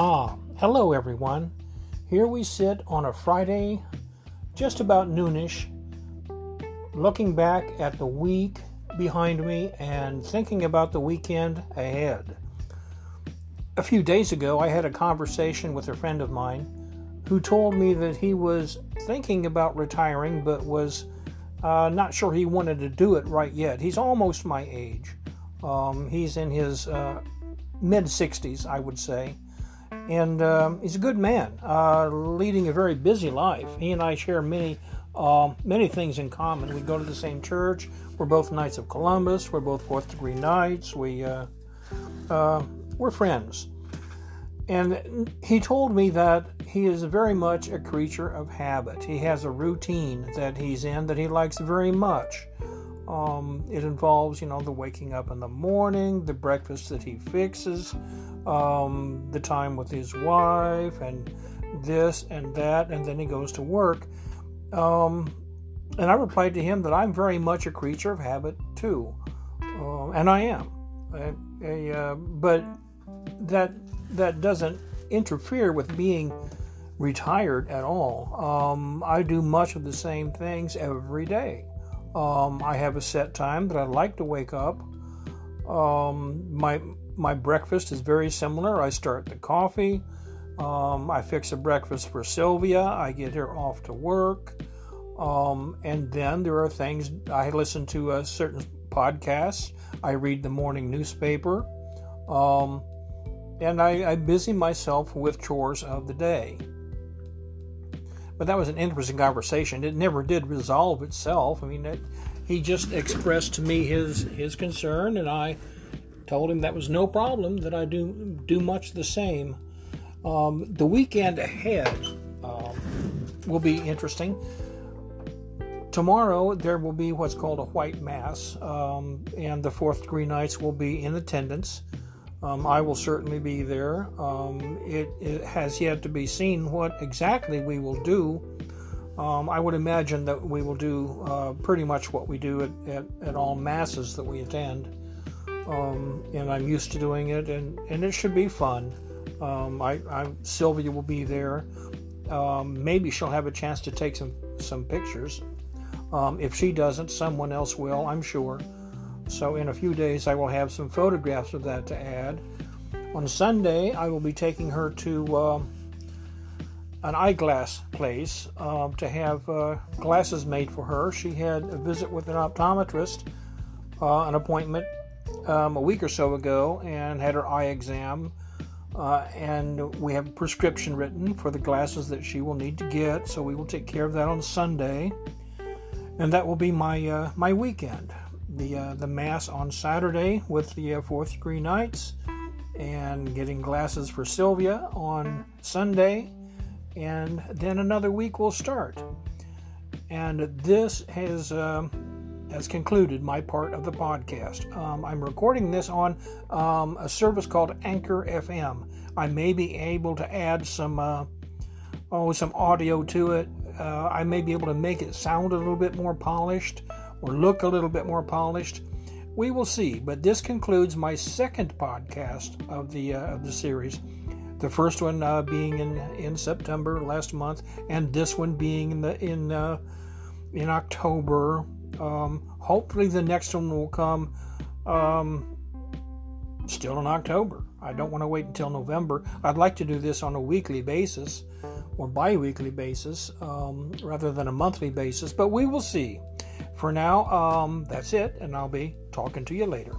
Ah, hello everyone. Here we sit on a Friday, just about noonish, looking back at the week behind me and thinking about the weekend ahead. A few days ago, I had a conversation with a friend of mine who told me that he was thinking about retiring but was uh, not sure he wanted to do it right yet. He's almost my age. Um, he's in his uh, mid 60s, I would say. And um, he's a good man, uh, leading a very busy life. He and I share many, uh, many things in common. We go to the same church. We're both Knights of Columbus. We're both fourth degree Knights. We, uh, uh, we're friends. And he told me that he is very much a creature of habit. He has a routine that he's in that he likes very much. Um, it involves, you know, the waking up in the morning, the breakfast that he fixes, um, the time with his wife, and this and that, and then he goes to work. Um, and I replied to him that I'm very much a creature of habit too, uh, and I am. I, I, uh, but that that doesn't interfere with being retired at all. Um, I do much of the same things every day. Um, I have a set time that I like to wake up. Um, my my breakfast is very similar. I start the coffee. Um, I fix a breakfast for Sylvia. I get her off to work. Um, and then there are things I listen to a certain podcasts. I read the morning newspaper. Um, and I, I busy myself with chores of the day. But that was an interesting conversation. It never did resolve itself. I mean, it, he just expressed to me his his concern, and I told him that was no problem. That I do do much the same. Um, the weekend ahead um, will be interesting. Tomorrow there will be what's called a white mass, um, and the fourth degree knights will be in attendance. Um, I will certainly be there. Um, it, it, has yet to be seen what exactly we will do. Um, I would imagine that we will do uh, pretty much what we do at, at, at, all masses that we attend. Um, and I'm used to doing it, and, and it should be fun. Um, I, I, Sylvia will be there. Um, maybe she'll have a chance to take some, some pictures. if she doesn't, someone else will, I'm sure. So, in a few days, I will have some photographs of that to add. On Sunday, I will be taking her to uh, an eyeglass place uh, to have uh, glasses made for her. She had a visit with an optometrist, uh, an appointment um, a week or so ago, and had her eye exam. Uh, and we have a prescription written for the glasses that she will need to get, so we will take care of that on Sunday. And that will be my uh, my weekend the uh, the mass on Saturday with the uh, fourth degree knights, and getting glasses for Sylvia on Sunday, and then another week will start. And this has um, has concluded my part of the podcast. Um, I'm recording this on um, a service called Anchor FM. I may be able to add some uh, oh some audio to it. Uh, I may be able to make it sound a little bit more polished or look a little bit more polished. We will see. But this concludes my second podcast of the uh, of the series. The first one uh, being in in September last month, and this one being in the in uh, in October. Um, hopefully, the next one will come um, still in October. I don't want to wait until November. I'd like to do this on a weekly basis or bi weekly basis um, rather than a monthly basis, but we will see. For now, um, that's it, and I'll be talking to you later.